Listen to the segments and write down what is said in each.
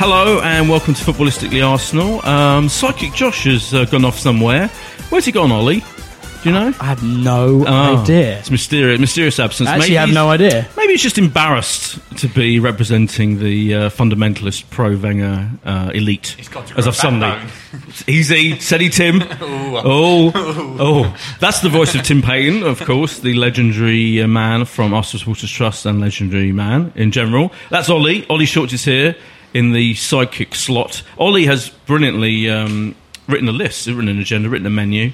Hello and welcome to Footballistically Arsenal. Um, Psychic Josh has uh, gone off somewhere. Where's he gone, Ollie? Do you know? I have no Oh, idea. It's mysterious, mysterious absence. I actually Maybe have he's- no idea. Maybe he's just embarrassed to be representing the uh, fundamentalist pro Wenger uh, elite. He's got to as grow of Sunday. backbone. Easy, steady, Tim. oh, oh, that's the voice of Tim Payton, of course, the legendary uh, man from Arsenal Supporters Trust and legendary man in general. That's Ollie. Ollie Short is here in the psychic slot. Ollie has brilliantly um, written a list, written an agenda, written a menu.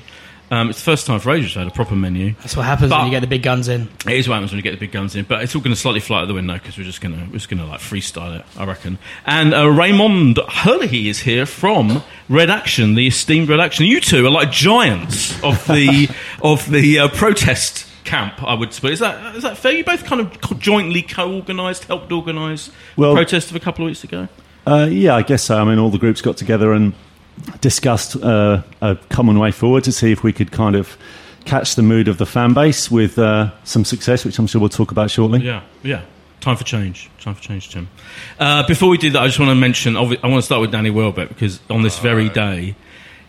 Um, it's the first time for ages I've had a proper menu. That's what happens But- when you get the big guns in. It is what happens when you get the big guns in, but it's all going to slightly fly out the window because we're just going to we're just going to like freestyle it, I reckon. And uh, Raymond Herlihy is here from Red Action, the esteemed Red Action. You two are like giants of the of the uh, protest camp. I would say is that is that fair? You both kind of jointly co-organised, helped organise Well- protest of a couple of weeks ago. Uh, yeah, I guess so. I mean, all the groups got together and discussed uh, a common way forward to see if we could kind of catch the mood of the fan base with uh, some success, which I'm sure we'll talk about shortly. Yeah, yeah. Time for change. Time for change, Tim. Uh, before we do that, I just want to mention. I want to start with Danny Welbeck because on this very day,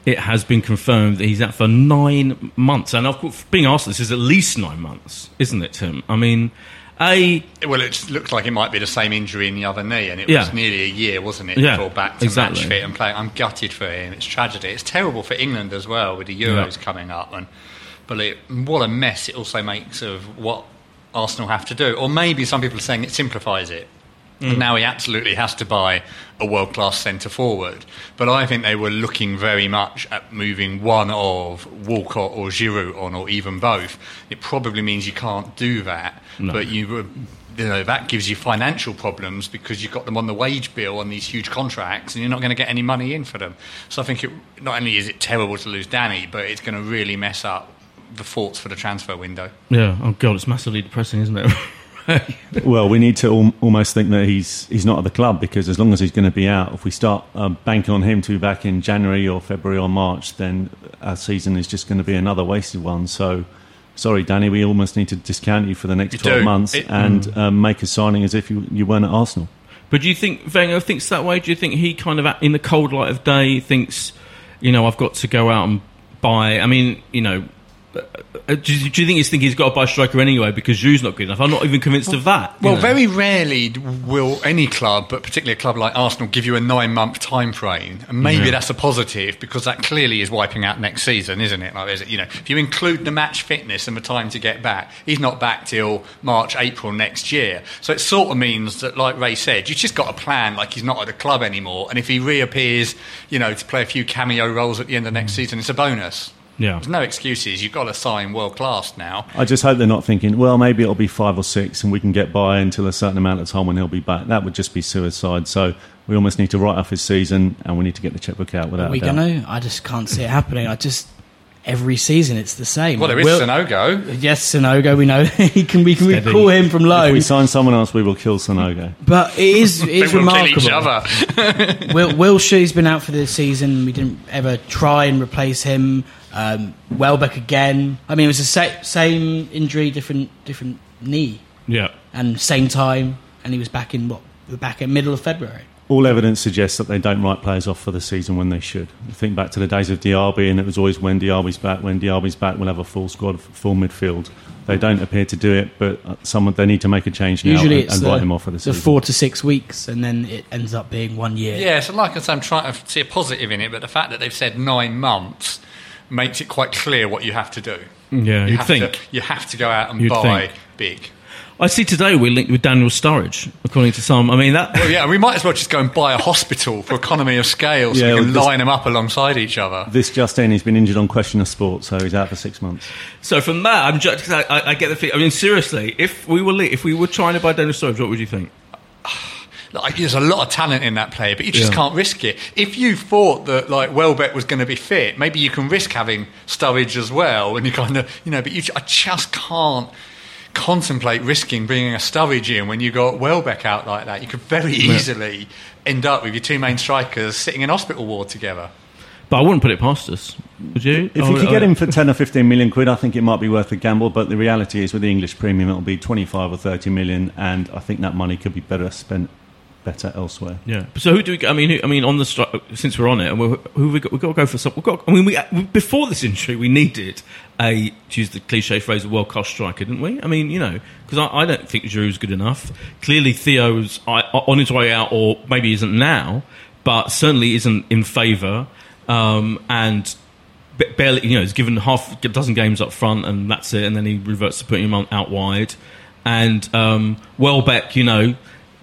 it has been confirmed that he's out for nine months. And of course, being asked this is at least nine months, isn't it, Tim? I mean, a Well, it looks like it might be the same injury in the other knee, and it Yeah. was nearly a year, wasn't it, Yeah, before back to exactly. match fit and playing. I'm gutted for him. It's tragedy. It's terrible for England as well with the Euros Yeah. coming up, and but it, what a mess it also makes of what Arsenal have to do. Or maybe some people are saying it simplifies it. Mm. Now he absolutely has to buy a world class centre forward. But I think they were looking very much at moving one of Walcott or Giroud on, or even both. It probably means you can't do that. No. But you, uh, you know, that gives you financial problems because you've got them on the wage bill on these huge contracts, and you're not going to get any money in for them. So I think it, not only is it terrible to lose Danny, but it's going to really mess up the thoughts for the transfer window. yeah. Oh god, it's massively depressing, isn't it? Well, we need to al- almost think that he's he's not at the club because as long as he's going to be out, if we start um, banking on him to be back in January or February or March, then our season is just going to be another wasted one. So, sorry, Danny, we almost need to discount you for the next You 12 do. months It- and um, make a signing as if you, you weren't at Arsenal. But do you think Wenger thinks that way? Do you think he kind of, in the cold light of day, thinks, you know, I've got to go out and buy? I mean, you know, uh, Uh, do, you- do you think he's thinking he's got to buy a striker anyway because Giroud's not good enough? I'm not even convinced of that. Well, know. very rarely will any club, but particularly a club like Arsenal, give you a nine month time frame. And maybe Yeah. that's a positive because that clearly is wiping out next season, isn't it? Like, there's, you know, if you include the match fitness and the time to get back, he's not back till March, April next year. So it sort of means that, like Ray said, you've just got to plan like he's not at the club anymore. And if he reappears, you know, to play a few cameo roles at the end of next mm. season, it's a bonus. Yeah. There's no excuses. You've got to sign world class now. I just hope they're not thinking, well, maybe it'll be five or six and we can get by until a certain amount of time when he'll be back. That would just be suicide. So we almost need to write off his season and we need to get the checkbook out without Are we a going to? I just can't see it happening. I just every season it's the same. Well, there is Will- Sanogo. Yes, Sanogo. We know he can. We can Steady. call him from If low. we sign someone else, we will kill Sanogo. But it is it is remarkable. kill each other. Will Wilshere's been out for the season. We didn't ever try and replace him. Um, Welbeck again. I mean, it was the sa- same injury, different different knee, Yeah. and same time, and he was back in what? Back in middle of February. All evidence suggests that they don't write players off for the season when they should. Think back to the days of Diaby, and it was always when Diaby's back. When Diaby's back, we'll have a full squad, full midfield. They don't appear to do it, but uh, someone they need to make a change now Usually, and, and the, write him off for the the season. four to six weeks, and then it ends up being one year. Yeah, so like I said, I'm trying to see a positive in it, but the fact that they've said nine months makes it quite clear what you have to do. Yeah, you have think. To, you have to go out and You'd buy think. big. I see today we're linked with Daniel Sturridge, according to some. I mean, that. Well, yeah, we might as well just go and buy a hospital for economy of scale so Yeah, we can well, this- line them up alongside each other. This just in, he's been injured on question of sport, so he's out for six months. So from that, I'm just, I, I- I get the feeling. I mean, seriously, if we were li- if we were trying to buy Daniel Sturridge, what would you think? Like, there's a lot of talent in that player, but you just Yeah. can't risk it. If you thought that like Welbeck was going to be fit, maybe you can risk having Sturridge as well, and you kind of you know. But you, I just can't contemplate risking bringing a Sturridge in when you got Welbeck out like that. You could very easily end up with your two main strikers sitting in hospital ward together. But I wouldn't put it past us. Would you? If Oh, you could oh, get uh, him for 10 or 15 million quid, I think it might be worth a gamble. But the reality is, with the English premium, it'll be 25 or 30 million, and I think that money could be better spent better elsewhere. Yeah. So who do we? I mean, who, I mean, on the since we're on it, who who we got? We've got to go for some. We've got. I mean, we before this injury, we needed a to use the cliche phrase, a world class striker, didn't we? I mean, you know, because I, I don't think Giroud's good enough. Clearly, Theo's on his way out, or maybe isn't now, but certainly isn't in favour. Um, and ba- barely, you know, he's given half a dozen games up front, and that's it. And then he reverts to putting him out wide. And um, Welbeck, you know,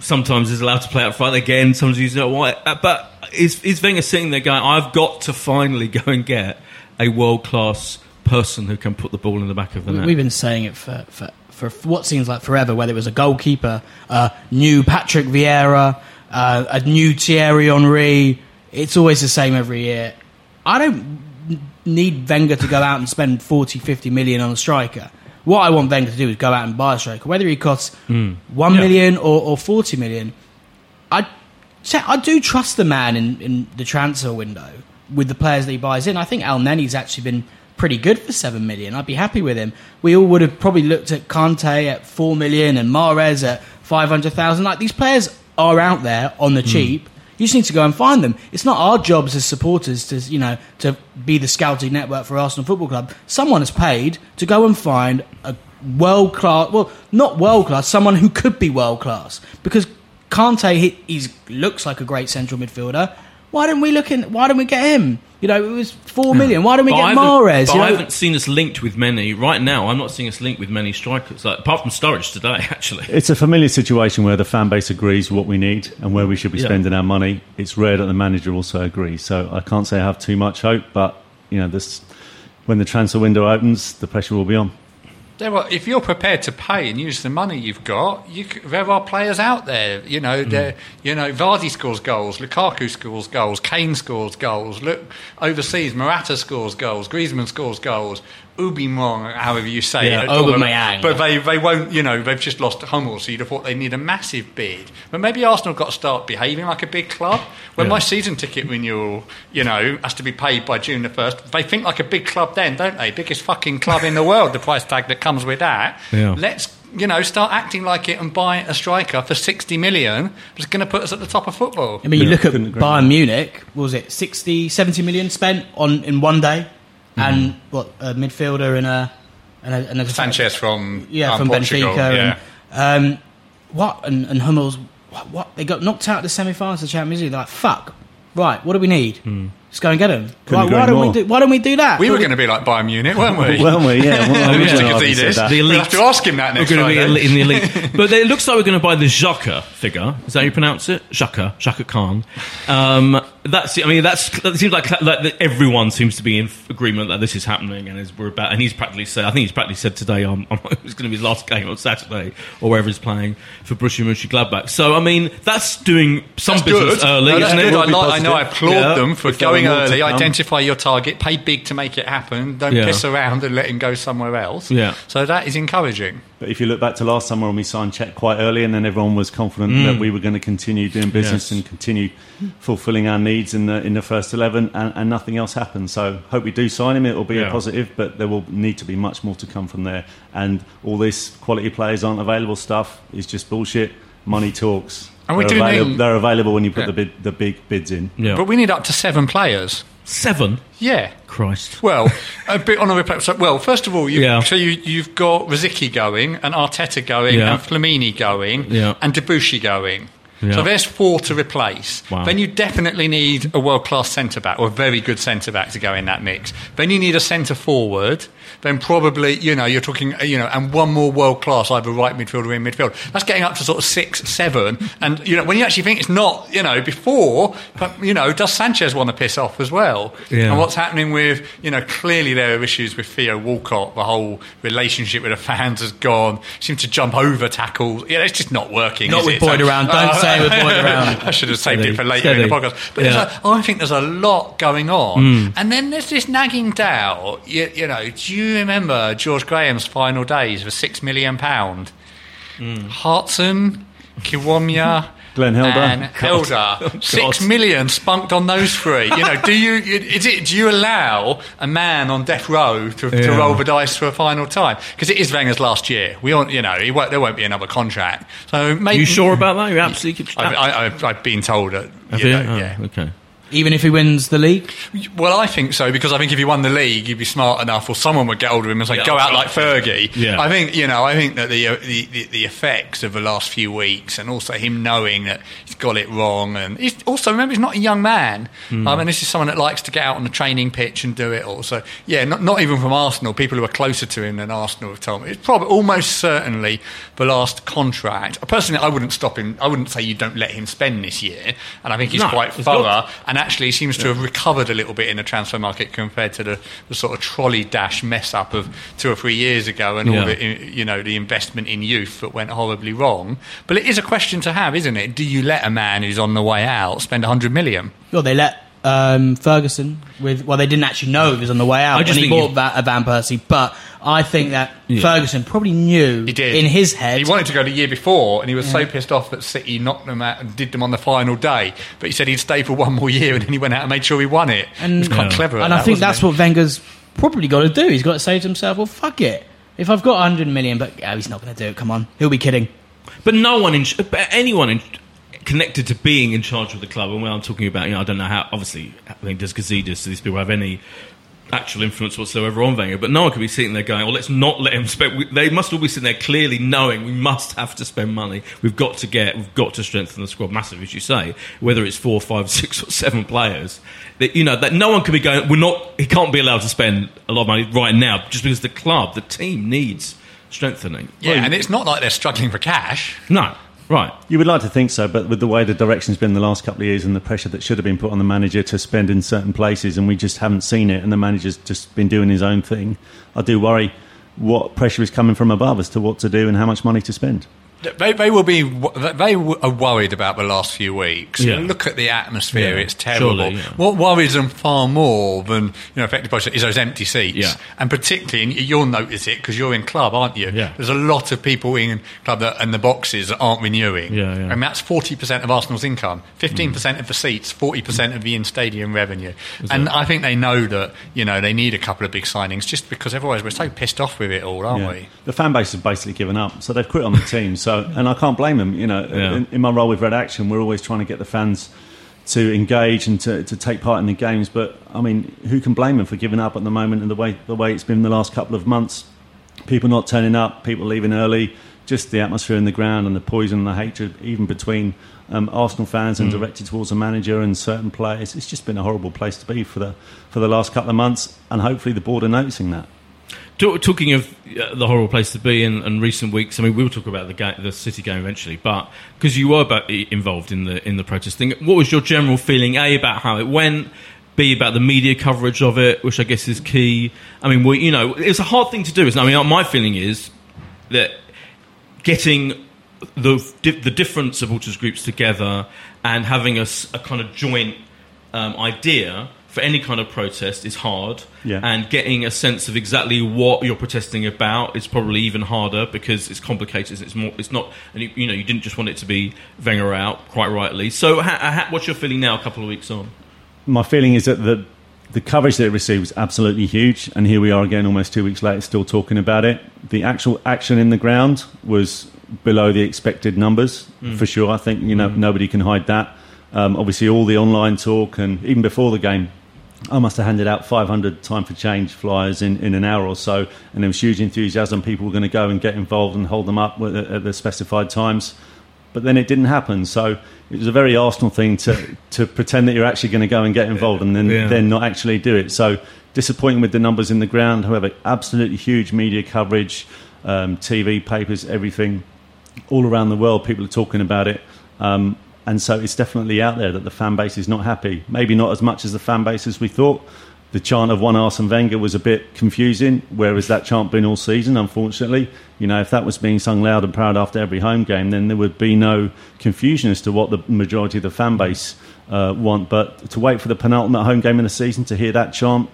sometimes is allowed to play out front again. Sometimes he's out wide. Uh, But is is Wenger sitting there going, "I've got to finally go and get a world class person who can put the ball in the back of the net." We've been saying it for, for, for what seems like forever, whether it was a goalkeeper, a new Patrick Vieira, uh, a new Thierry Henry. It's always the same every year. I don't need Wenger to go out and spend 40, 50 million on a striker. What I want Wenger to do is go out and buy a striker, whether he costs hmm. one Yeah. million or, or 40 million. I, I do trust the man in, in the transfer window with the players that he buys in. I think Elneny's actually been pretty good for seven million. I'd be happy with him. We all would have probably looked at Kante at four million and Mahrez at five hundred thousand. Like these players are out there on the hmm. cheap. You just need to go and find them. It's not our jobs as supporters to you know to be the scouting network for Arsenal Football Club. Someone has paid to go and find a world class. Well, not world class. Someone who could be world class because Kante he looks like a great central midfielder. Why don't we look in? Why don't we get him? You know, it was four million. Why don't we But get Mahrez? But You I haven't seen us linked with many right now. I'm not seeing us linked with many strikers, like, apart from Sturridge today. Actually, It's a familiar situation where the fan base agrees what we need and where we should be Yeah. spending our money. It's rare that the manager also agrees. So I can't say I have too much hope, but you know, this when the transfer window opens, the pressure will be on. There are, if you're prepared to pay and use the money you've got, you, there are players out there. You know, hmm. there- you know, Vardy scores goals, Lukaku scores goals, Kane scores goals. Look overseas, Morata scores goals, Griezmann scores goals, Ubimong, however you say Yeah, it. Aubameyang. But they, they won't. You know, they've just lost Hummel, so you'd have thought they need a massive bid. But maybe Arsenal got to start behaving like a big club. When Yeah. my season ticket renewal, you know, has to be paid by June the first, they think like a big club then, don't they? Biggest fucking club in the world. The price tag that comes with that. Yeah. Let's you know start acting like it and buy a striker for sixty million. That's going to put us at the top of football. I mean, you Yeah, look at Bayern. Munich. What was it 60, 70 million spent on in one day, and what a midfielder and a and a, and a Sanches from yeah um, from Portugal, Benfica. yeah. And, um, what and, and Hummels? What, what they got knocked out of the semi-finals of the Champions League? They're like fuck. Right, what do we need? Hmm. Let's go and get him. Couldn't Why, why don't we do? Why don't we do that? We were going to be like Bayern Munich, weren't we? Weren't we? Yeah. Well, we yeah. don't Mr. obviously Gazidis. that. We'll have to ask him that next. We're going to be Friday. in the elite, but it looks like we're going to buy the Xhaka figure. Is that how you pronounce it? Xhaka, Xhaka Khan. Um, that's. I mean, that's. That seems like, like everyone seems to be in agreement that this is happening, and is we're about. And he's practically said. I think he's practically said today. Um, it's going to be his last game on Saturday or wherever he's playing for Borussia Mönchengladbach. So I mean, that's doing some That's business good. early, No, isn't it? I, like, I know I applaud Yeah. them for going were uh, more to early, identify your target, pay big to make it happen, don't Yeah. piss around and let him go somewhere else. Yeah. So that is encouraging. But if you look back to last summer when we signed Cech quite early, and then everyone was confident mm. that we were going to continue doing business Yes. and continue fulfilling our needs in the in the first eleven, and, and nothing else happened. So hope we do sign him. It will be Yeah. a positive, but there will need to be much more to come from there. And all this quality players aren't available stuff is just bullshit. Money talks. And we they're, do available, need- they're available when you put Yeah. the bid, the big bids in. Yeah. But we need up to seven players. Seven. Yeah. Christ. Well, a bit on a replay. So, well, first of all, you, Yeah. so you, you've got Rosicky going, and Arteta going, Yeah. and Flamini going, Yeah. and Debuchy going. Yeah. So there's four to replace. Wow. Then you definitely need a world class centre back or a very good centre back to go in that mix. Then you need a centre forward. Then probably, you know, you're talking, uh, you know, and one more world class, either right midfield or in midfield. That's getting up to sort of six, seven. And, you know, when you actually think it's not, you know, before, but, you know, does Sanchez want to piss off as well? Yeah. And what's happening with, you know, clearly there are issues with Theo Walcott. The whole relationship with the fans has gone. Seems to jump over tackles. Yeah, it's just not working. Not with it? Boyd around. Don't say around. I should have saved Steady. it for later in the Steady. podcast. But Yeah. a, oh, I think there's a lot going on. Hmm. And then there's this nagging doubt. You, you know, do you remember George Graham's final days for six million pound? Hmm. Hartson, Kiwomya. Glenn Helder. and Helder, six million spunked on those three. You know, do you is it? Do you allow a man on death row to, to roll the dice for a final time? Because it is Wenger's last year. We all, you know, he won't, there won't be another contract. So maybe You sure about that? You absolutely. I, I, I've, I've been told that. Have you you? Oh, yeah. Okay. Even if he wins the league, Well, I think so because I think if he won the league, he'd be smart enough, or someone would get hold of him and say, Yeah. "Go out like Fergie." Yeah. I think you know. I think that the, uh, the the the effects of the last few weeks, and also him knowing that he's got it wrong, and he's also remember he's not a young man. I mean, this is someone that likes to get out on the training pitch and do it all. So yeah, not not even from Arsenal. People who are closer to him than Arsenal have told me it's probably almost certainly the last contract. Personally, I wouldn't stop him. I wouldn't say you don't let him spend this year, and I think he's No, quite it's thorough good. and actually seems to have recovered a little bit in the transfer market compared to the, the sort of trolley dash mess up of two or three years ago and Yeah. all the you know the investment in youth that went horribly wrong. But it is a question to have, isn't it? Do you let a man who's on the way out spend 100 million? well, they let um, Ferguson with. Well, they didn't actually know he was on the way out I when just he think bought you- Va- uh, Van Persie. But I think that Yeah. Ferguson probably knew He did in his head. He wanted to go the year before, and he was so pissed off that City knocked them out and did them on the final day. But he said he'd stay for one more year, and then he went out and made sure he won it. And- it was quite Yeah. clever. at and I that, think that's it? what Wenger's probably got to do. He's got to say to himself, "Well, fuck it. If I've got 100 million, but oh, he's not going to do it. Come on, he'll be kidding." But no one, in, anyone in, connected to being in charge of the club, and when I'm talking about, you know, I don't know how. Obviously, I mean, does Gazidis, do these people have any actual influence whatsoever on Wenger? But no one could be sitting there going, "Well, let's not let him spend." We, they must all be sitting there clearly knowing we must have to spend money. We've got to get, we've got to strengthen the squad massive, as you say. Whether it's four, five, six, or seven players, that you know that no one can be going. We're not. He can't be allowed to spend a lot of money right now, just because the club, the team needs strengthening. Yeah, and it's not like they're struggling for cash. No, right. You would like to think so, but with the way the direction's been the last couple of years and the pressure that should have been put on the manager to spend in certain places, and we just haven't seen it, and the manager's just been doing his own thing, I do worry what pressure is coming from above as to what to do and how much money to spend. They, they will be. They are worried about the last few weeks. Yeah. Look at the atmosphere; Yeah, it's terrible. surely, yeah. What worries them far more than you know affected by is those empty seats, and particularly and you'll notice it because you're in club, aren't you? Yeah. There's a lot of people in club that and the boxes that aren't renewing. And that's forty percent of Arsenal's income, fifteen mm. percent of the seats, forty percent of the in-stadium revenue. and I think they know that you know they need a couple of big signings just because otherwise we're so pissed off with it all, aren't we? The fan base has basically given up, so they've quit on the team. So, and I can't blame them. You know, Yeah. in, in my role with Red Action, we're always trying to get the fans to engage and to, to take part in the games. But I mean, who can blame them for giving up at the moment and the way the way it's been the last couple of months? People not turning up, people leaving early, just the atmosphere in the ground and the poison and the hatred, even between um, Arsenal fans and mm. directed towards a manager and certain players. It's just been a horrible place to be for the for the last couple of months, and hopefully the board are noticing that. Talking of uh, the horrible place to be in, in, recent weeks, I mean, we'll talk about the, ga- the City game eventually, but because you were about, involved in the in the protest thing, what was your general feeling? A about how it went, B about the media coverage of it, which I guess is key. I mean, we, you know, it's a hard thing to do. Isn't it? I mean, my feeling is that getting the the different supporters groups together and having a, a kind of joint um, idea for any kind of protest is hard, yeah. and getting a sense of exactly what you're protesting about is probably even harder because it's complicated. It's more. It's not. And you, you know, you didn't just want it to be Wenger out, quite rightly. So, ha, ha, what's your feeling now, a couple of weeks on? My feeling is that the the coverage that it received was absolutely huge, and here we are again, almost two weeks later, still talking about it. The actual action in the ground was below the expected numbers mm. for sure. I think you know mm. nobody can hide that. Um, obviously, all the online talk and even before the game, I must have handed out 500 time for change flyers in, in an hour or so, and there was huge enthusiasm. People were going to go and get involved and hold them up at the specified times, but then it didn't happen. So it was a very Arsenal thing to to pretend that you're actually going to go and get involved and then yeah. then not actually do it. So disappointing with the numbers in the ground. However, absolutely huge media coverage, um, TV, papers, everything, all around the world. People are talking about it. Um, and so it's definitely out there that the fan base is not happy. Maybe not as much as the fan base as we thought. The chant of one Arsene Wenger was a bit confusing. Where has that chant been all season? Unfortunately, you know, if that was being sung loud and proud after every home game, then there would be no confusion as to what the majority of the fan base uh, want. But to wait for the penultimate home game in the season to hear that chant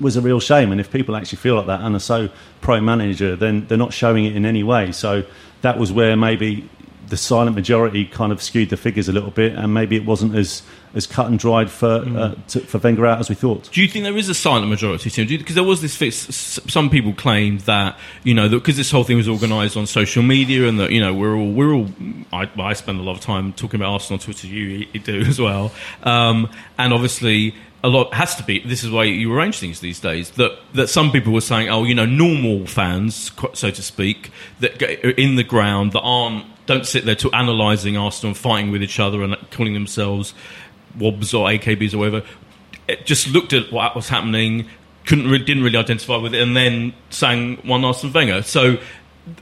was a real shame. And if people actually feel like that and are so pro manager, then they're not showing it in any way. So that was where maybe the silent majority kind of skewed the figures a little bit, and maybe it wasn't as as cut and dried for mm. uh, to, for Wenger out as we thought. Do you think there is a silent majority, Tim? Because there was this. fix. Some people claimed that you know because this whole thing was organised on social media, and that you know we're all we're all. I, I spend a lot of time talking about Arsenal on Twitter. You, you do as well, um, and obviously a lot has to be. This is why you arrange things these days. That that some people were saying, oh, you know, normal fans, so to speak, that get in the ground that aren't don't sit there to analysing Arsenal and fighting with each other and calling themselves Wobs or AKBs or whatever. It just looked at what was happening, couldn't didn't really identify with it, and then sang one Arsene Wenger. So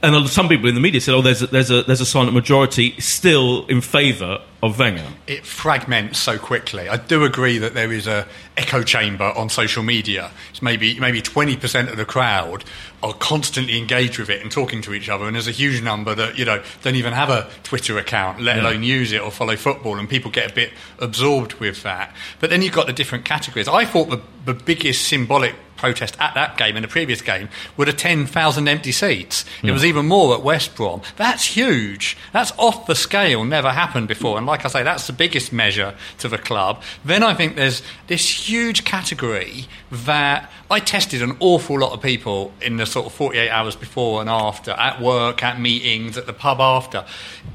and some people in the media said, "Oh, there's a, there's a there's a silent majority still in favour of Wenger." It fragments so quickly. I do agree that there is a echo chamber on social media. It's maybe maybe twenty percent of the crowd are constantly engaged with it and talking to each other, and there's a huge number that you know don't even have a Twitter account, let yeah. alone use it or follow football, and people get a bit absorbed with that. But then you've got the different categories. I thought the, the biggest symbolic protest at that game and the previous game were the 10,000 empty seats. Yeah. It was even more at West Brom. That's huge. That's off the scale, never happened before. And like I say, that's the biggest measure to the club. Then I think there's this huge category that I tested an awful lot of people in the sort of 48 hours before and after, at work, at meetings, at the pub after.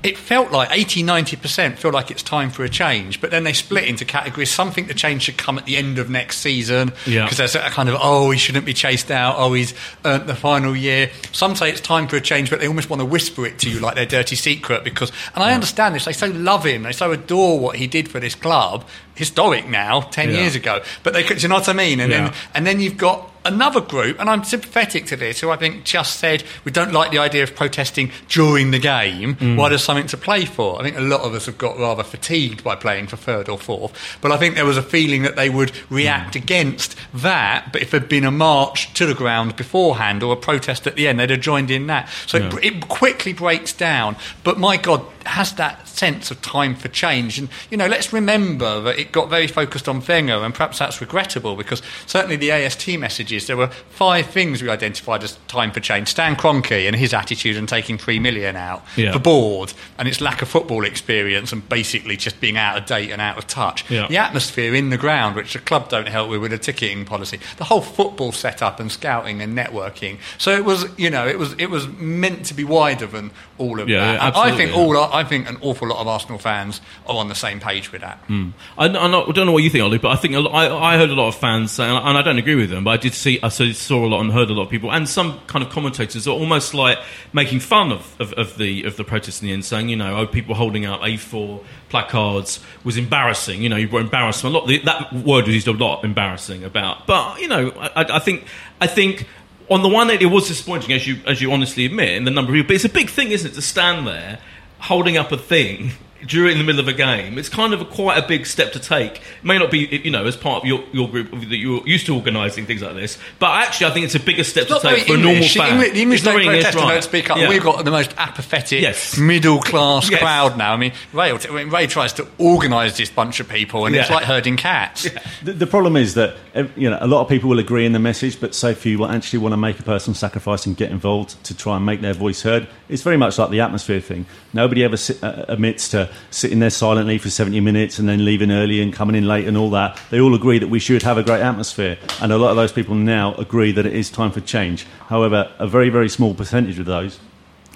It felt like 80, 90% feel like it's time for a change, but then they split into categories. Some think the change should come at the end of next season because yeah. there's a kind of, oh, Oh, he shouldn't be chased out, oh, he's earned the final year. Some say it's time for a change, but they almost want to whisper it to you like their dirty secret because, and I understand this, they so love him, they so adore what he did for this club, historic now, 10 yeah. years ago, but they could, you know what I mean? And, yeah. then, and then you've got another group, and I'm sympathetic to this, who I think just said we don't like the idea of protesting during the game. Mm. Why there's something to play for? I think a lot of us have got rather fatigued by playing for third or fourth, but I think there was a feeling that they would react mm. against that. But if there'd been a march to the ground beforehand or a protest at the end, they'd have joined in that. So yeah. it, it quickly breaks down. But my God, has that sense of time for change. And, you know, let's remember that it got very focused on Wenger, and perhaps that's regrettable because certainly the AST messages, there were five things we identified as time for change. Stan Kroenke and his attitude and taking three million out, yeah. the board and its lack of football experience and basically just being out of date and out of touch. Yeah. The atmosphere in the ground, which the club don't help with with a ticketing policy, the whole football setup and scouting and networking. So it was, you know, it was it was meant to be wider than all of yeah, that. I think all I think an awful lot of Arsenal fans are on the same page with that. Mm. I, I, don't know what you think, Ollie, but I think I, I, heard a lot of fans saying, and I don't agree with them, but I did see, I saw, a lot and heard a lot of people, and some kind of commentators are almost like making fun of, of, of the of the protests in the end, saying, you know, oh, people holding out A4 placards was embarrassing. You know, you were embarrassed a lot. That word was used a lot, embarrassing about. But you know, I, I think I think on the one hand, it was disappointing, as you as you honestly admit, in the number of people. But it's a big thing, isn't it, to stand there holding up a thing during the middle of a game. It's kind of a, quite a big step to take. It may not be, you know, as part of your, your group that you're used to organising things like this, but actually, I think it's a bigger step to take for a normal fan. The English don't protest and don't speak up. Yeah. We've got the most apathetic, yes. middle class yes. crowd now. I mean, Ray, I mean, Ray tries to organise this bunch of people, and yeah. it's like herding cats. Yeah. The, the, problem is that you know a lot of people will agree in the message, but so few will actually want to make a personal sacrifice and get involved to try and make their voice heard. It's very much like the atmosphere thing. Nobody ever sit, uh, admits to sitting there silently for 70 minutes and then leaving early and coming in late and all that. They all agree that we should have a great atmosphere. And a lot of those people now agree that it is time for change. However, a very, very small percentage of those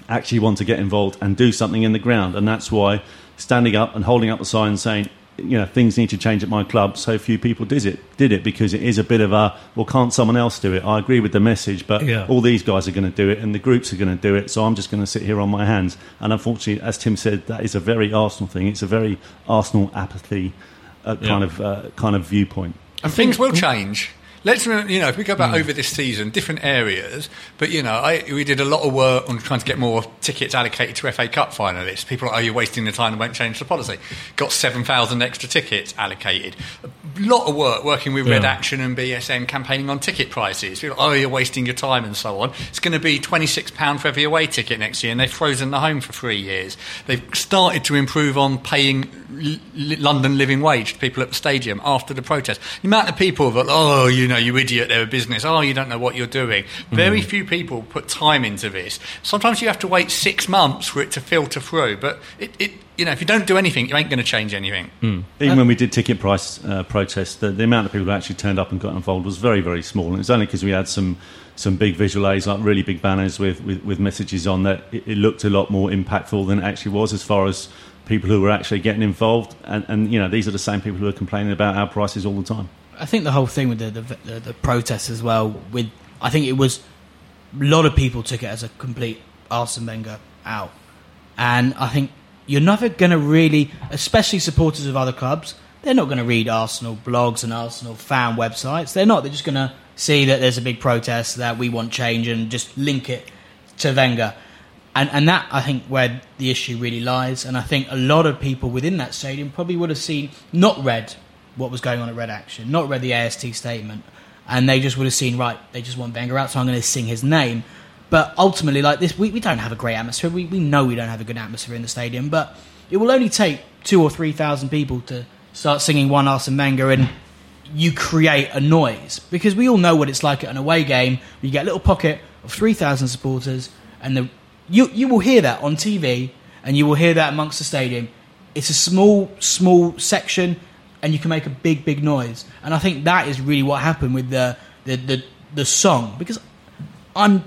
actually want to get involved and do something in the ground. And that's why standing up and holding up a sign saying, you know things need to change at my club. So few people did it did it because it is a bit of a well, can't someone else do it? I agree with the message, but yeah. all these guys are going to do it, and the groups are going to do it. So I'm just going to sit here on my hands. And unfortunately, as Tim said, that is a very Arsenal thing. It's a very Arsenal apathy uh, kind yeah. of uh, kind of viewpoint. And things will change. Let's you know if we go back mm. over this season, different areas. But you know, I, we did a lot of work on trying to get more tickets allocated to FA Cup finalists. People are, are you're wasting the time and won't change the policy? Got seven thousand extra tickets allocated. A lot of work working with yeah. Red Action and BSM campaigning on ticket prices. People, oh, you're wasting your time and so on. It's going to be twenty six pound for every away ticket next year, and they've frozen the home for three years. They've started to improve on paying L- London living wage to people at the stadium after the protest. The amount of people that oh, you know, you idiot, they're a business. Oh, you don't know what you're doing. Mm. Very few people put time into this. Sometimes you have to wait six months for it to filter through, but it, it you know, if you don't do anything, you ain't going to change anything. Mm. Even when we did ticket price uh, protests, the, the, amount of people who actually turned up and got involved was very, very small. And it was only because we had some some big visual aids, like really big banners with, with, with messages on, that it, it, looked a lot more impactful than it actually was as far as people who were actually getting involved. And, and you know, these are the same people who are complaining about our prices all the time. I think the whole thing with the the, the, the protests as well. With I think it was a lot of people took it as a complete Arsene Wenger out, and I think you're never going to really, especially supporters of other clubs, they're not going to read Arsenal blogs and Arsenal fan websites. They're not. They're just going to see that there's a big protest that we want change and just link it to Wenger. And, and that, I think, where the issue really lies. And I think a lot of people within that stadium probably would have seen, not read what was going on at Red Action, not read the AST statement, and they just would have seen, right, they just want Wenger out, so I'm going to sing his name. But ultimately, like this, we, we don't have a great atmosphere. We, we know we don't have a good atmosphere in the stadium, but it will only take two or three thousand people to start singing One Arsene Wenger and you create a noise. Because we all know what it's like at an away game. You get a little pocket of 3,000 supporters, and the, you, you will hear that on TV, and you will hear that amongst the stadium. It's a small, small section and you can make a big, big noise. And I think that is really what happened with the the, the, the song because I'm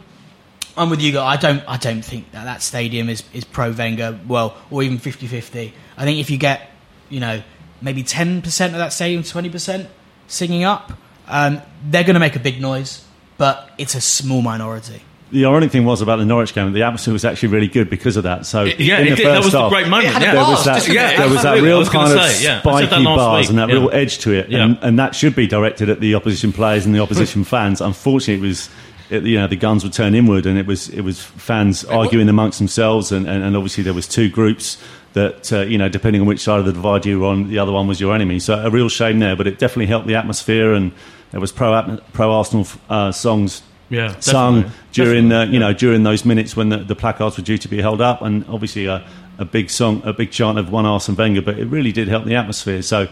I'm with you guys. I don't I don't think that that stadium is, is pro Wenger well or even 50-50. I think if you get you know maybe ten percent of that stadium, twenty percent singing up, um, they're going to make a big noise, but it's a small minority the ironic thing was about the Norwich game, the atmosphere was actually really good because of that. So yeah, in the did, that was half, a great moment. Yeah. There was that, yeah, there was that real kind of say, yeah. spiky bars week. and that yeah. real edge to it, and, and, that should be directed at the opposition players and the opposition fans. Unfortunately, it was. It, you know the guns would turn inward, and it was it was fans arguing amongst themselves, and, and, and obviously there was two groups that uh, you know depending on which side of the divide you were on, the other one was your enemy. So a real shame there, but it definitely helped the atmosphere, and there was pro pro Arsenal uh, songs yeah, sung during uh, you know during those minutes when the, the, placards were due to be held up, and obviously a, a big song, a big chant of one Arsene Wenger. But it really did help the atmosphere. So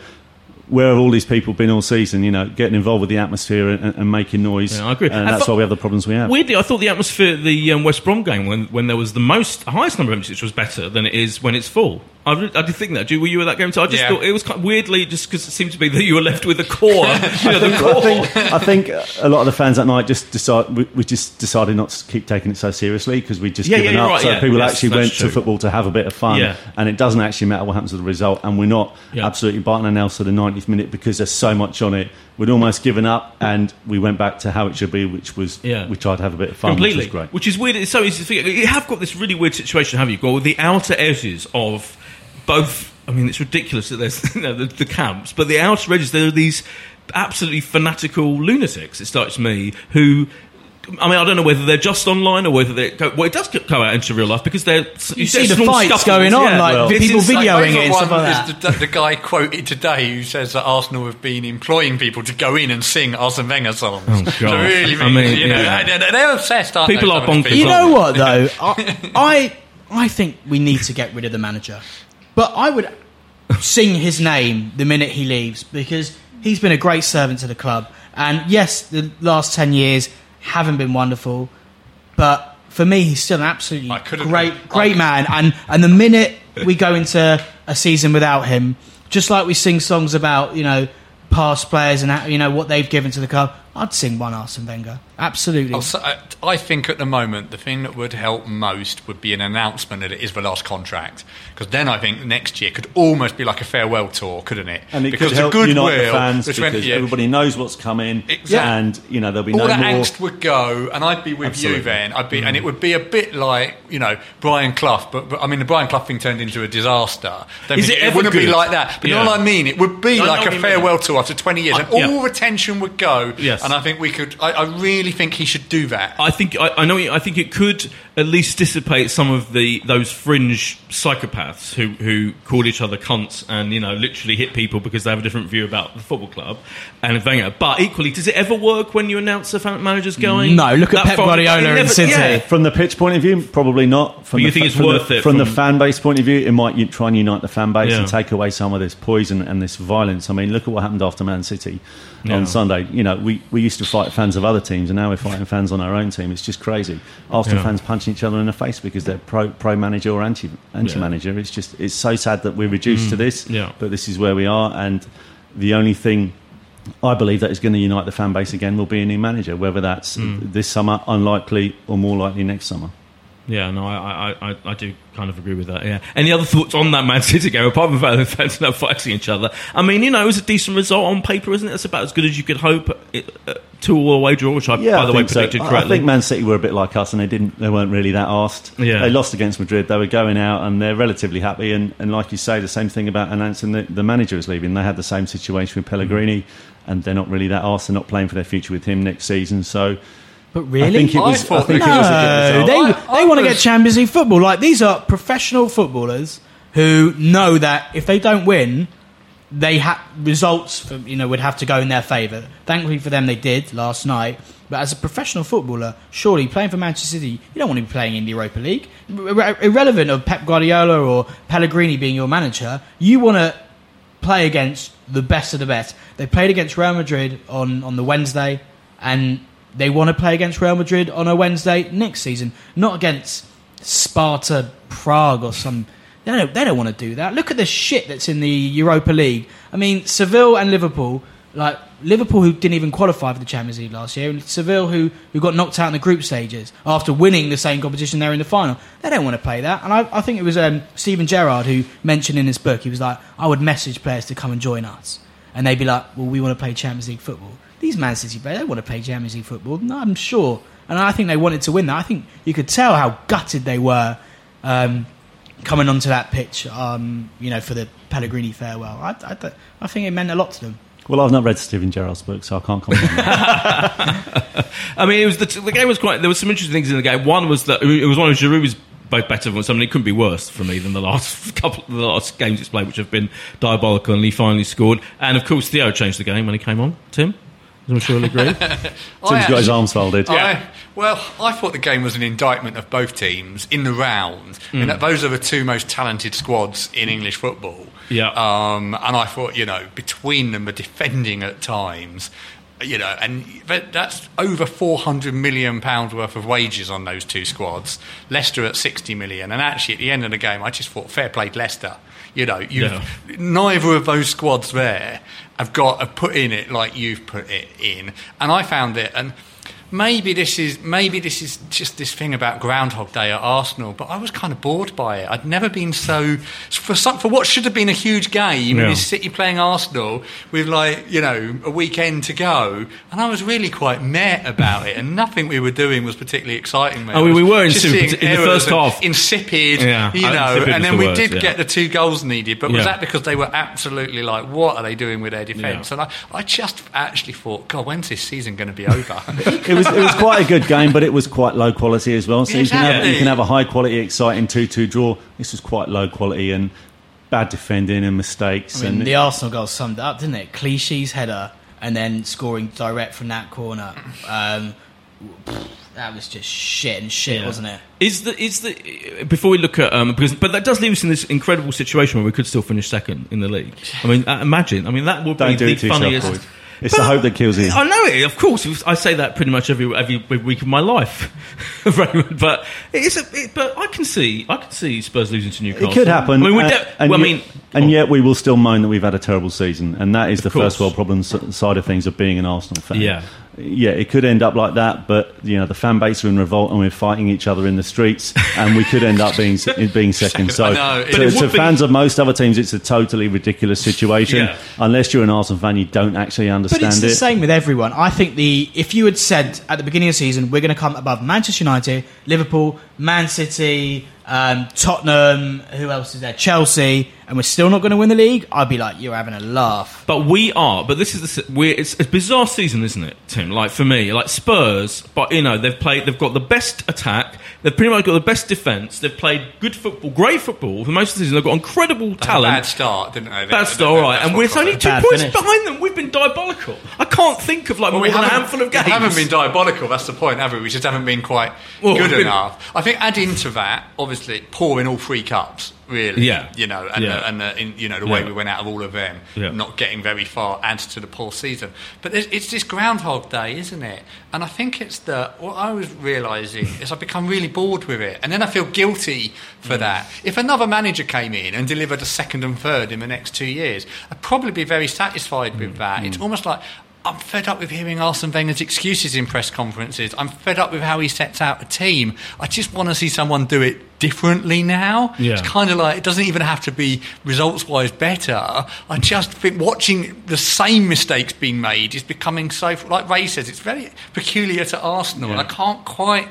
where have all these people been all season? You know, getting involved with the atmosphere and, and making noise. Yeah, I agree. And, that's why we have the problems we have. Weirdly, I thought the atmosphere at the um, West Brom game, when, when there was the most highest number of empties, was better than it is when it's full. I, really, I did think that. Do were you at that game? So I just Yeah. thought it was kind of weirdly just because it seemed to be that you were left with the core. you know, the I think, I think a lot of the fans that night just decide we, we just decided not to keep taking it so seriously because we just Yeah, yeah, given you're up. right, so yeah. people Yes, actually went true. to football to have a bit of fun, Yeah. and it doesn't actually matter what happens with the result. And we're not Yeah. absolutely biting our nails to the 90th minute because there's so much on it. We'd almost given up, and we went back to how it should be, which was Yeah. we tried to have a bit of fun, completely, which was great. Which is weird. It's so easy to figure. You have got this really weird situation, have you? Got the outer edges of both. I mean, it's ridiculous that there's you know, the, the camps, but the outer edges there are these absolutely fanatical lunatics. It strikes me who. I mean, I don't know whether they're just online or whether they go. Well, it does go out into real life because they're You see the fights going on, like It's people insane. videoing it favourite and stuff one like is the, the guy quoted today who says that Arsenal have been employing people to go in and sing Arsene Wenger songs. Oh, So God. really, I mean, you know, yeah. they're, they're obsessed, aren't People they? are some of these bonkers, You know what though? I, I I think we need to get rid of the manager, but I would sing his name the minute he leaves because he's been a great servant to the club. And yes, the last ten years haven't been wonderful, but for me, he's still an absolutely great, great man. And and the minute we go into a season without him, just like we sing songs about you know past players and you know what they've given to the club, I'd sing one Arsene Wenger. Absolutely. I'll say- I I think at the moment the thing that would help most would be an announcement that it is the last contract because then I think next year could almost be like a farewell tour, couldn't it? And it because could help the unite the fans between- because yeah, everybody knows what's coming, Exactly. and you know there'll be all no that more. angst would go, and I'd be with Absolutely. you then. I'd be, and it would be a bit like you know Brian Clough, but, but I mean the Brian Clough thing turned into a disaster. Don't Is think it it, wouldn't be like that. But you know what I mean? It would be I know like a you mean. farewell tour after twenty years, and Uh, yeah. all the tension would go. Yes. And I think we could. I, I really think he should do that. I think I, I know. I think it could at least dissipate some of the those fringe psychopaths who who call each other cunts and you know literally hit people because they have a different view about the football club and Wenger. But equally, does it ever work when you announce the manager's going? No, look at Pep? Guardiola It in never- City. yeah. From the pitch point of view, probably not. From But you the think it's from worth the, it from, the fan base point of view? It might try and unite the fan base Yeah. and take away some of this poison and this violence. I mean, look at what happened after Man City Yeah. on Sunday. You know, we, we used to fight fans of other teams, and now we're fighting fans on our own team. It's just crazy. Arsenal Yeah. fans punching each other in the face because they're pro pro manager or anti anti manager. It's just it's so sad that we're reduced to this. Mm. Yeah. But this is where we are, and the only thing. I believe that is going to unite the fan base again will be a new manager, whether that's Mm. this summer, unlikely, or more likely next summer. Yeah, no, I, I, I, I do kind of agree with that. Yeah. Any other thoughts on that Man City game apart from the fact that the fans are fighting each other? I mean, you know, it was a decent result on paper, isn't it? It's about as good as you could hope. It, uh, two all away draw, which I, Yeah, by the I way, so. predicted correctly. I think Man City were a bit like us, and they didn't. They weren't really that asked. Yeah. they lost against Madrid. They were going out, and they're relatively happy. And, and like you say, the same thing about announcing that the manager is leaving. They had the same situation with Pellegrini, and they're not really that asked. They're not playing for their future with him next season. So But really, I think it was. I, thought think they- it was a good No, result. they I- I they want to get Champions League football. Like these are professional footballers who know that if they don't win, they ha- results for, you know would have to go in their favour. Thankfully for them, they did last night. But as a professional footballer, surely playing for Manchester City, you don't want to be playing in the Europa League. Ir- irrelevant of Pep Guardiola or Pellegrini being your manager, you want to play against the best of the best. They played against Real Madrid on, on the Wednesday, and they want to play against Real Madrid on a Wednesday next season, not against Sparta Prague or some. They don't, they don't want to do that. Look at the shit that's in the Europa League. I mean, Seville and Liverpool, like Liverpool who didn't even qualify for the Champions League last year, and Seville who, who got knocked out in the group stages after winning the same competition they were in the final. They don't want to play that. And I, I think it was um, Steven Gerrard who mentioned in his book, he was like, I would message players to come and join us. And they'd be like, well, we want to play Champions League football. These Man City players, they want to play Champions League football. No, I'm sure. And I think they wanted to win that. I think you could tell how gutted they were um, coming onto that pitch, um, you know, for the Pellegrini farewell. I, I, I think it meant a lot to them. Well, I've not read Steven Gerrard's book, so I can't comment on that. I mean, it was the, the game was quite. There were some interesting things in the game. One was that it was one of Giroud's both better than something. It couldn't be worse for me than the last couple, of the last games it's played, which have been diabolical. And he finally scored. And of course, Theo changed the game when he came on. Tim, I'm sure you'll agree. Tim's got his arms folded. I, well, I thought the game was an indictment of both teams in the round. Mm. And that those are the two most talented squads in English football. Yeah. Um, and I thought, you know, between them, the defending at times. You know, and that- that's over four hundred million pounds worth of wages on those two squads. Leicester at sixty million, and actually at the end of the game, I just thought fair played Leicester. You know, you Yeah. neither of those squads there have got have put in it like you've put it in, and I found it and. Maybe this is maybe this is just this thing about Groundhog Day at Arsenal, but I was kind of bored by it. I'd never been so for some, for what should have been a huge game. Yeah. Yeah. City playing Arsenal with like you know a weekend to go, and I was really quite meh about it, and nothing we were doing was particularly exciting. Me. Oh, we was were insipid- in the first half. insipid, Yeah, you know, insipid and then the we word, did yeah. get the two goals needed, but was that because they were absolutely like, what are they doing with their defence? Yeah. And I, I just actually thought, God, when's this season going to be over? it was it was quite a good game, but it was quite low quality as well. So you can have you can have a high quality, exciting two two draw. This was quite low quality and bad defending and mistakes. I mean, and the Arsenal goal summed up, didn't it? Clichy's header and then scoring direct from that corner. Um, that was just shit and shit, Yeah. wasn't it? Is the is the before we look at um because but that does leave us in this incredible situation where we could still finish second in the league. I mean, uh, imagine. I mean, that would don't be do the it to yourself, It's the hope that kills you. I know it, of course. I say that pretty much every every week of my life, Raymond. But it's a, it, but I can see I can see Spurs losing to Newcastle. It could happen. I mean, we uh, de- and well, I yet- mean, and yet we will still moan that we've had a terrible season, and that is the course. first world problem s- side of things of being an Arsenal fan. Yeah. Yeah, it could end up like that, but you know the fan base are in revolt and we're fighting each other in the streets, and we could end up being being second. So, know, to, but to would be- fans of most other teams, it's a totally ridiculous situation. Yeah. Unless you're an Arsenal fan, you don't actually But understand it's the it. same with everyone. I think the if you had said at the beginning of the season we're going to come above Manchester United, Liverpool, Man City, um, Tottenham, who else is there? Chelsea, and we're still not going to win the league, I'd be like, you're having a laugh. But we are. But this is the. We're, it's a bizarre season, isn't it, Tim? Like for me, like Spurs. But you know, they've played. They've got the best attack. They've pretty much got the best defence. They've played good football, great football for most of the season. They've got incredible talent. Bad start, didn't they? Bad start, all right. And we're caused only two Bad points finish. behind them. We've been diabolical. I can't think of like Well, more than a handful of games. We haven't been diabolical. That's the point, have we? We just haven't been quite Well, good been- enough. I think add into that, obviously, pouring all three cups. Really, Yeah. you know, and, Yeah. the, and the, in, you know the way Yeah. we went out of all of them, Yeah. not getting very far, adds to the poor season. But it's this Groundhog Day, isn't it? And I think it's the what I was realising is I've become really bored with it, and then I feel guilty for mm. that. If another manager came in and delivered a second and third in the next two years, I'd probably be very satisfied with mm. that. It's mm. almost like I'm fed up with hearing Arsene Wenger's excuses in press conferences. I'm fed up with how he sets out a team. I just want to see someone do it differently now. Yeah. It's kind of like it doesn't even have to be results wise better. I just think watching the same mistakes being made is becoming so, like Ray says, it's very peculiar to Arsenal, and I can't quite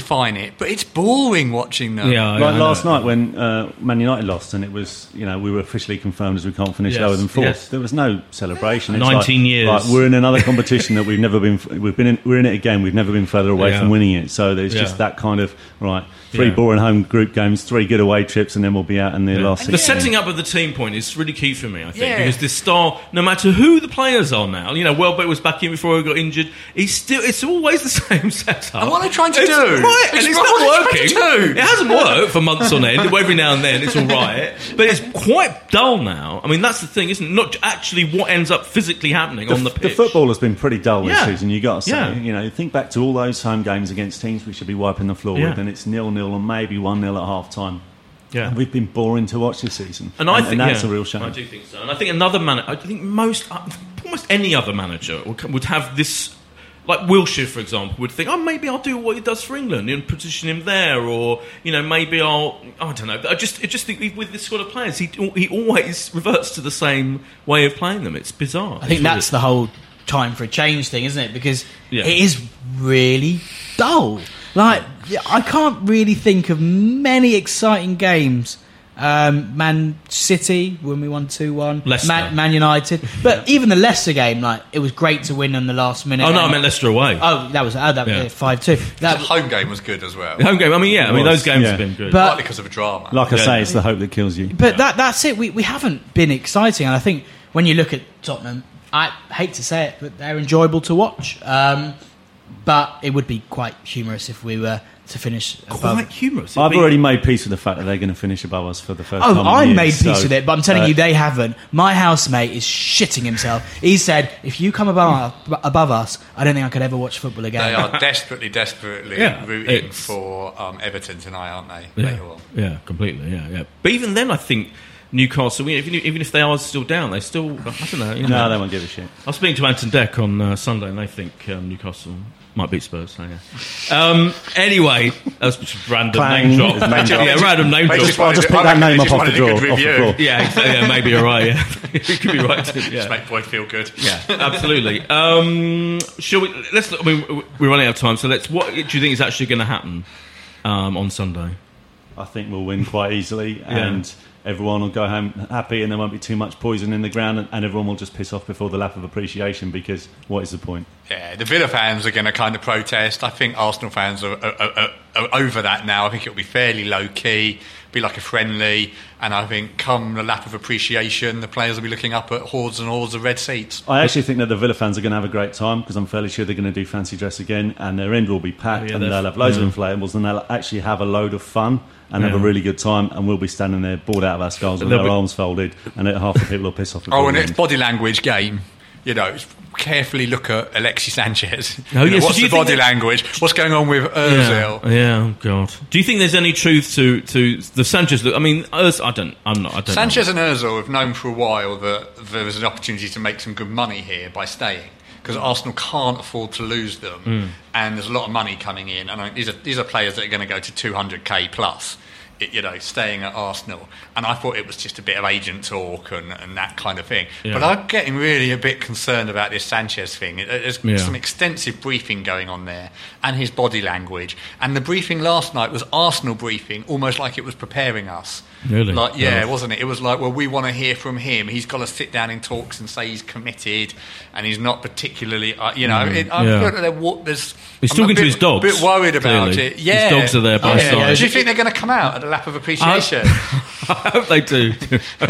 define it, but it's boring watching them. Yeah, Like I last night when uh, Man United lost, and it was you know we were officially confirmed as we can't finish Yes, lower than fourth. yes. There was no celebration. It's 19 like, years. Like, we're in another competition that we've never been. We've been in, we're in it again. We've never been further away Yeah. from winning it. So there's Yeah. just that kind of right. Three Yeah. boring home group games, three good away trips, and then we'll be out in the last. The setting up of the team point is really key for me, I think, Yeah. because this style, no matter who the players are now, you know, Welbeck was back in before he got injured. He's still, it's always the same setup. And what are they trying to It's- do? Right, and It's it's, not are working. It hasn't worked for months on end. Every now and then, it's all right, but it's quite dull now. I mean, that's the thing, isn't it? Not actually what ends up physically happening on the pitch. the football has been pretty dull this Yeah. season. You got to say, Yeah. you know, think back to all those home games against teams we should be wiping the floor Yeah. with, and it's nil nil and maybe one nil at half time. Yeah. We've been boring to watch this season, And I think that's yeah, a real shame. I do think so. And I think another man. I think most, uh, almost any other manager would, would have this. Like Wilshere, for example, would think, oh, maybe I'll do what he does for England and position him there, or you know, maybe I'll, I don't know. I just, I just think with this sort of players, he he always reverts to the same way of playing them. It's bizarre. I think that's the whole time for a change thing, isn't it? Because Yeah. it is really dull. Like I can't really think of many exciting games. Um, Man City when we won two one. Leicester. Man, Man United, but even the Leicester game, like it was great to win in the last minute. Oh no, I And- meant Leicester away. Oh, that was oh, that Yeah. was five two. The That home game was good as well. The home game. I mean, yeah. I mean, those games yeah. have been good. But- Partly because of a drama. Like I Yeah. say, it's the hope that kills you. But that that's it. We we haven't been exciting, and I think when you look at Tottenham, I hate to say it, but they're enjoyable to watch. Um, but it would be quite humorous if we were to finish above. Quite humorous. I've be- already made peace with the fact that they're going to finish above us for the first Oh, time. in I years, made peace so, with it, but I'm telling uh, you, they haven't. My housemate is shitting himself. He said, "If you come above, above us, I don't think I could ever watch football again." They are desperately, desperately Yeah, rooting it's- for um, Everton tonight, aren't they? Yeah, Later on. yeah, completely. Yeah, yeah. But even then, I think Newcastle, even if, even if they are still down, they still. I don't know. You know No, they won't give a shit. I was speaking to Ant and Dec on uh, Sunday, and they think um, Newcastle might beat Spurs. So yeah. Um, anyway, that's just random Clang name drop. name drop. yeah, random name drop. I'll just pick I that name they up just off the draw. Off the review. Yeah, exactly, yeah, maybe you're right. Yeah, you could be right. Too, Just yeah, make Boyd feel good. yeah, absolutely. Um, shall we? Let's. I mean, we're running out of time, so let's. What do you think is actually going to happen um, on Sunday? I think we'll win quite easily, and everyone will go home happy, and there won't be too much poison in the ground, and, and everyone will just piss off before the lap of appreciation. Because what is the point? Yeah, the Villa fans are going to kind of protest. I think Arsenal fans are, are, are, are over that now. I think it'll be fairly low key, be like a friendly, and I think come the lap of appreciation, the players will be looking up at hordes and hordes of red seats. I actually think that the Villa fans are going to have a great time because I'm fairly sure they're going to do fancy dress again, and their end will be packed, Oh, yeah, and they're- they'll have loads yeah. of inflatables, and they'll actually have a load of fun and have a really good time, and we'll be standing there bored out of our skulls with our be- arms folded, and half the people will piss off. Oh, and the it's body language game. You know, carefully look at Alexis Sanchez. Oh, You know, yes, what's do the body that- language? What's going on with Ozil? Yeah, yeah, oh god. Do you think there's any truth to, to the Sanchez look? I mean, Oz, I don't. I'm not. I don't. Sanchez know. and Ozil have known for a while that there was an opportunity to make some good money here by staying because Arsenal can't afford to lose them, Hmm. and there's a lot of money coming in. And I, these are these are players that are going to go to 200k plus. i- You know, staying at Arsenal, and I thought it was just a bit of agent talk and, and that kind of thing. Yeah. But I'm getting really a bit concerned about this Sanchez thing. There's Yeah. some extensive briefing going on there, and his body language. And the briefing last night was Arsenal briefing, almost like it was preparing us. Really? Like, yeah, Yeah. wasn't it? It was like, well, we want to hear from him. He's got to sit down in talks and say he's committed, and he's not particularly, uh, you know. It, I Mm, yeah. feel that there, wa- there's. He's I'm talking to his dogs, A Bit worried about clearly. it. His Yeah, dogs are there by his yeah. side. Do you think they're going to come out at a lap of appreciation? I hope they do.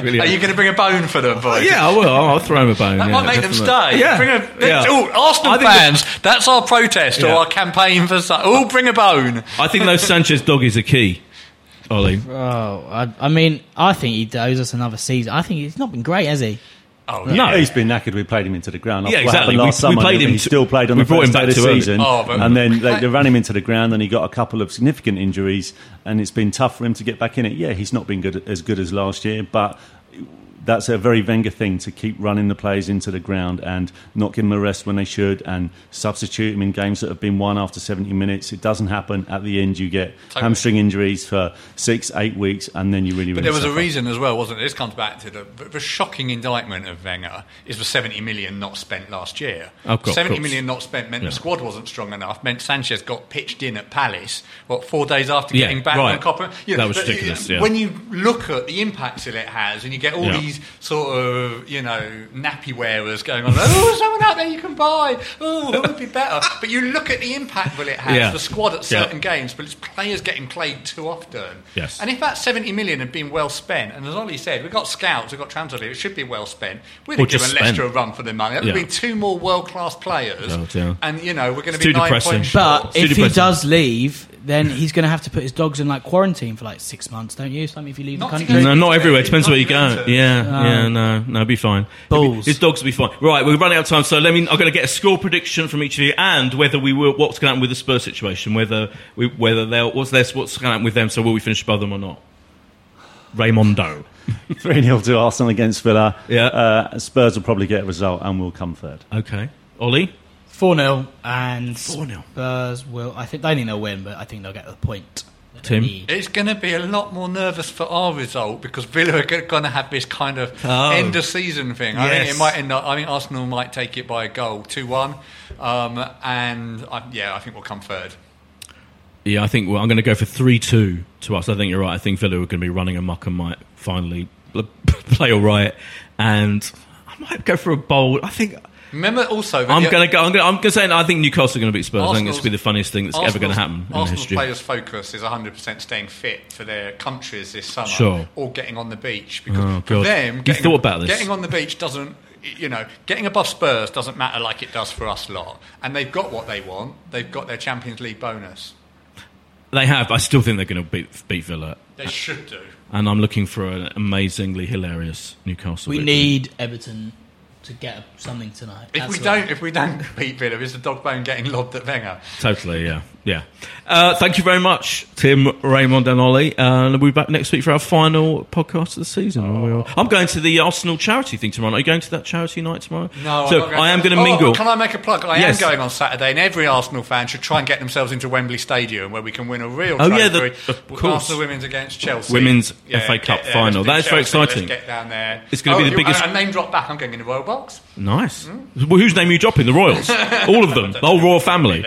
Really Are you going to bring a bone for them, boys? Yeah, I will. I'll throw them a bone. That yeah, might make them stay. Yeah, Bring a, yeah. Oh, Arsenal fans, that's our protest or our campaign for. Oh, bring a bone. I think those Sanchez doggies are key. Ollie, Oh, I, I mean, I think he owes us another season. I think he's not been great, has he? Oh, No. He's been knackered. We played him into the ground. Yeah, What exactly. happened Last We- we played him He to- still played on the brought him first day back of the season, Oh, but- and then they, they ran him into the ground, and he got a couple of significant injuries, and it's been tough for him to get back in it. Yeah, he's not been good as good as last year, but that's a very Wenger thing to keep running the players into the ground and not give them a rest when they should, and substitute them in games that have been won after 70 minutes. It doesn't happen. At the end, you get Totally. hamstring injuries for six, eight weeks, and then you really, But really there was a reason as well, wasn't it? This comes back to the, the shocking indictment of Wenger is the 70 million not spent last year. Of course, 70 of course. million not spent meant Yeah. the squad wasn't strong enough, meant Sanchez got pitched in at Palace, what, four days after Yeah, getting back right. on Copa? That was ridiculous, yeah. When you look at the impacts that it has and you get all Yeah. These sort of, you know, nappy wearers going on, oh, someone out there you can buy, oh, who would be better? But you look at the impact that it has, Yeah. the squad at Yeah. certain games, but it's players getting played too often. Yes. And if that 70 million had been well spent, and as Ollie said, we've got scouts, we've got transfer it should be well spent. We'd Or have just given Leicester spent. a run for their money. There Yeah. would have been two more world class players. Oh, yeah. And, you know, we're going to be too nine depressing. points short. But Too if he does leave, then he's going to have to put his dogs in like quarantine for like six months, don't you? Something if you leave Not the country. No, not everywhere. It Depends Not where you go. Juventus. Yeah, yeah, no, no, be fine. Balls. His dogs will be fine. Right, we're running out of time, so let me. I'm going to get a score prediction from each of you, and whether we will, what's going to happen with the Spurs situation, whether we, whether they'll, what's their, what's going to happen with them. So will we finish above them or not? Raymondo. 3 0 to Arsenal against Villa. Yeah. Uh, Spurs will probably get a result and we'll come third. Okay, Ollie. 4 0, and 4-0. Spurs will. I think they think they'll win, but I think they'll get the point. that they Tim? need. It's going to be a lot more nervous for our result because Villa are going to have this kind of Oh. end of season thing. I think Yes. it might end up. I think Arsenal might take it by a goal, two one, um, and I, yeah, I think we'll come third. Yeah, I think well, I'm going to go for three-two to us. I think you're right. I think Villa are going to be running amok and might finally play all right, and I might go for a bold. I think. Remember also, that I'm going to go. I'm going. To say I think Newcastle are going to beat Spurs. I think it's going to be the funniest thing that's ever going to happen in Arsenal's history. players' focus is 100% staying fit for their countries this summer, Sure. or getting on the beach. Because Oh, for God. them, You getting, thought about this? Getting on the beach doesn't, you know, getting above Spurs doesn't matter like it does for us lot. And they've got what they want. They've got their Champions League bonus. They have. I still think they're going to beat beat Villa, They should do. and I'm looking for an amazingly hilarious Newcastle. We victory. need Everton to get something tonight. If That's we don't, if we don't beat Villa, is the dog bone getting lobbed at Wenger? Totally, yeah, yeah. Uh, thank you very much, Tim, Raymond, and Ollie. Uh, and we'll be back next week for our final podcast of the season. We'll- I'm going to the Arsenal charity thing tomorrow. Are you going to that charity night tomorrow? No, So I'm not I am going to Oh, mingle. Can I make a plug? I Yes. am going on Saturday, and every Arsenal fan should try and get themselves into Wembley Stadium, where we can win a real Oh, trophy. yeah, the- of course. Arsenal women's against Chelsea. Women's FA Cup get final. let's That very Chelsea, let's exciting. get down there. It's gonna be Oh, the biggest- A name drop back. I'm going in the Royal Box. Nice. Well, whose name are you dropping? The Royals, all of them, the whole royal family.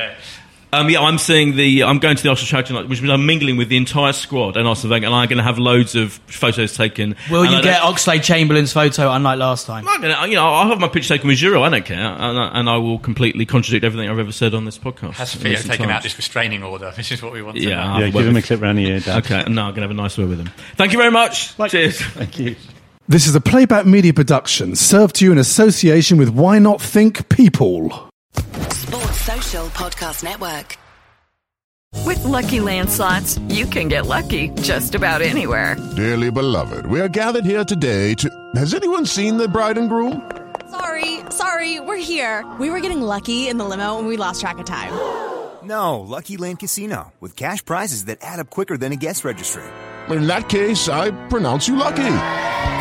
Um, yeah, I'm seeing the. I'm going to the Arsenal charity night, which means I'm mingling with the entire squad and Arsene Wenger, and I'm going to have loads of photos taken. Will And you I get don't- Oxlade Chamberlain's photo, unlike last time? I'm not gonna, you know, I'll have my picture taken with Giroud. I don't care, and I, and I will completely contradict everything I've ever said on this podcast. Has in Theo recent taken out times. this restraining order? This is what we want to Yeah. know. I'll Yeah, give word him a with- clip round the ear, Dad. Okay, no, I'm going to have a nice word with him. Thank you very much. Cheers. Thank you. This is a playback media production served to you in association with Why Not Think People. Sports Social Podcast Network. With Lucky Land slots, you can get lucky just about anywhere. Dearly beloved, we are gathered here today to. Has anyone seen the bride and groom? Sorry, sorry, we're here. We were getting lucky in the limo and we lost track of time. No, Lucky Land Casino, with cash prizes that add up quicker than a guest registry. In that case, I pronounce you lucky.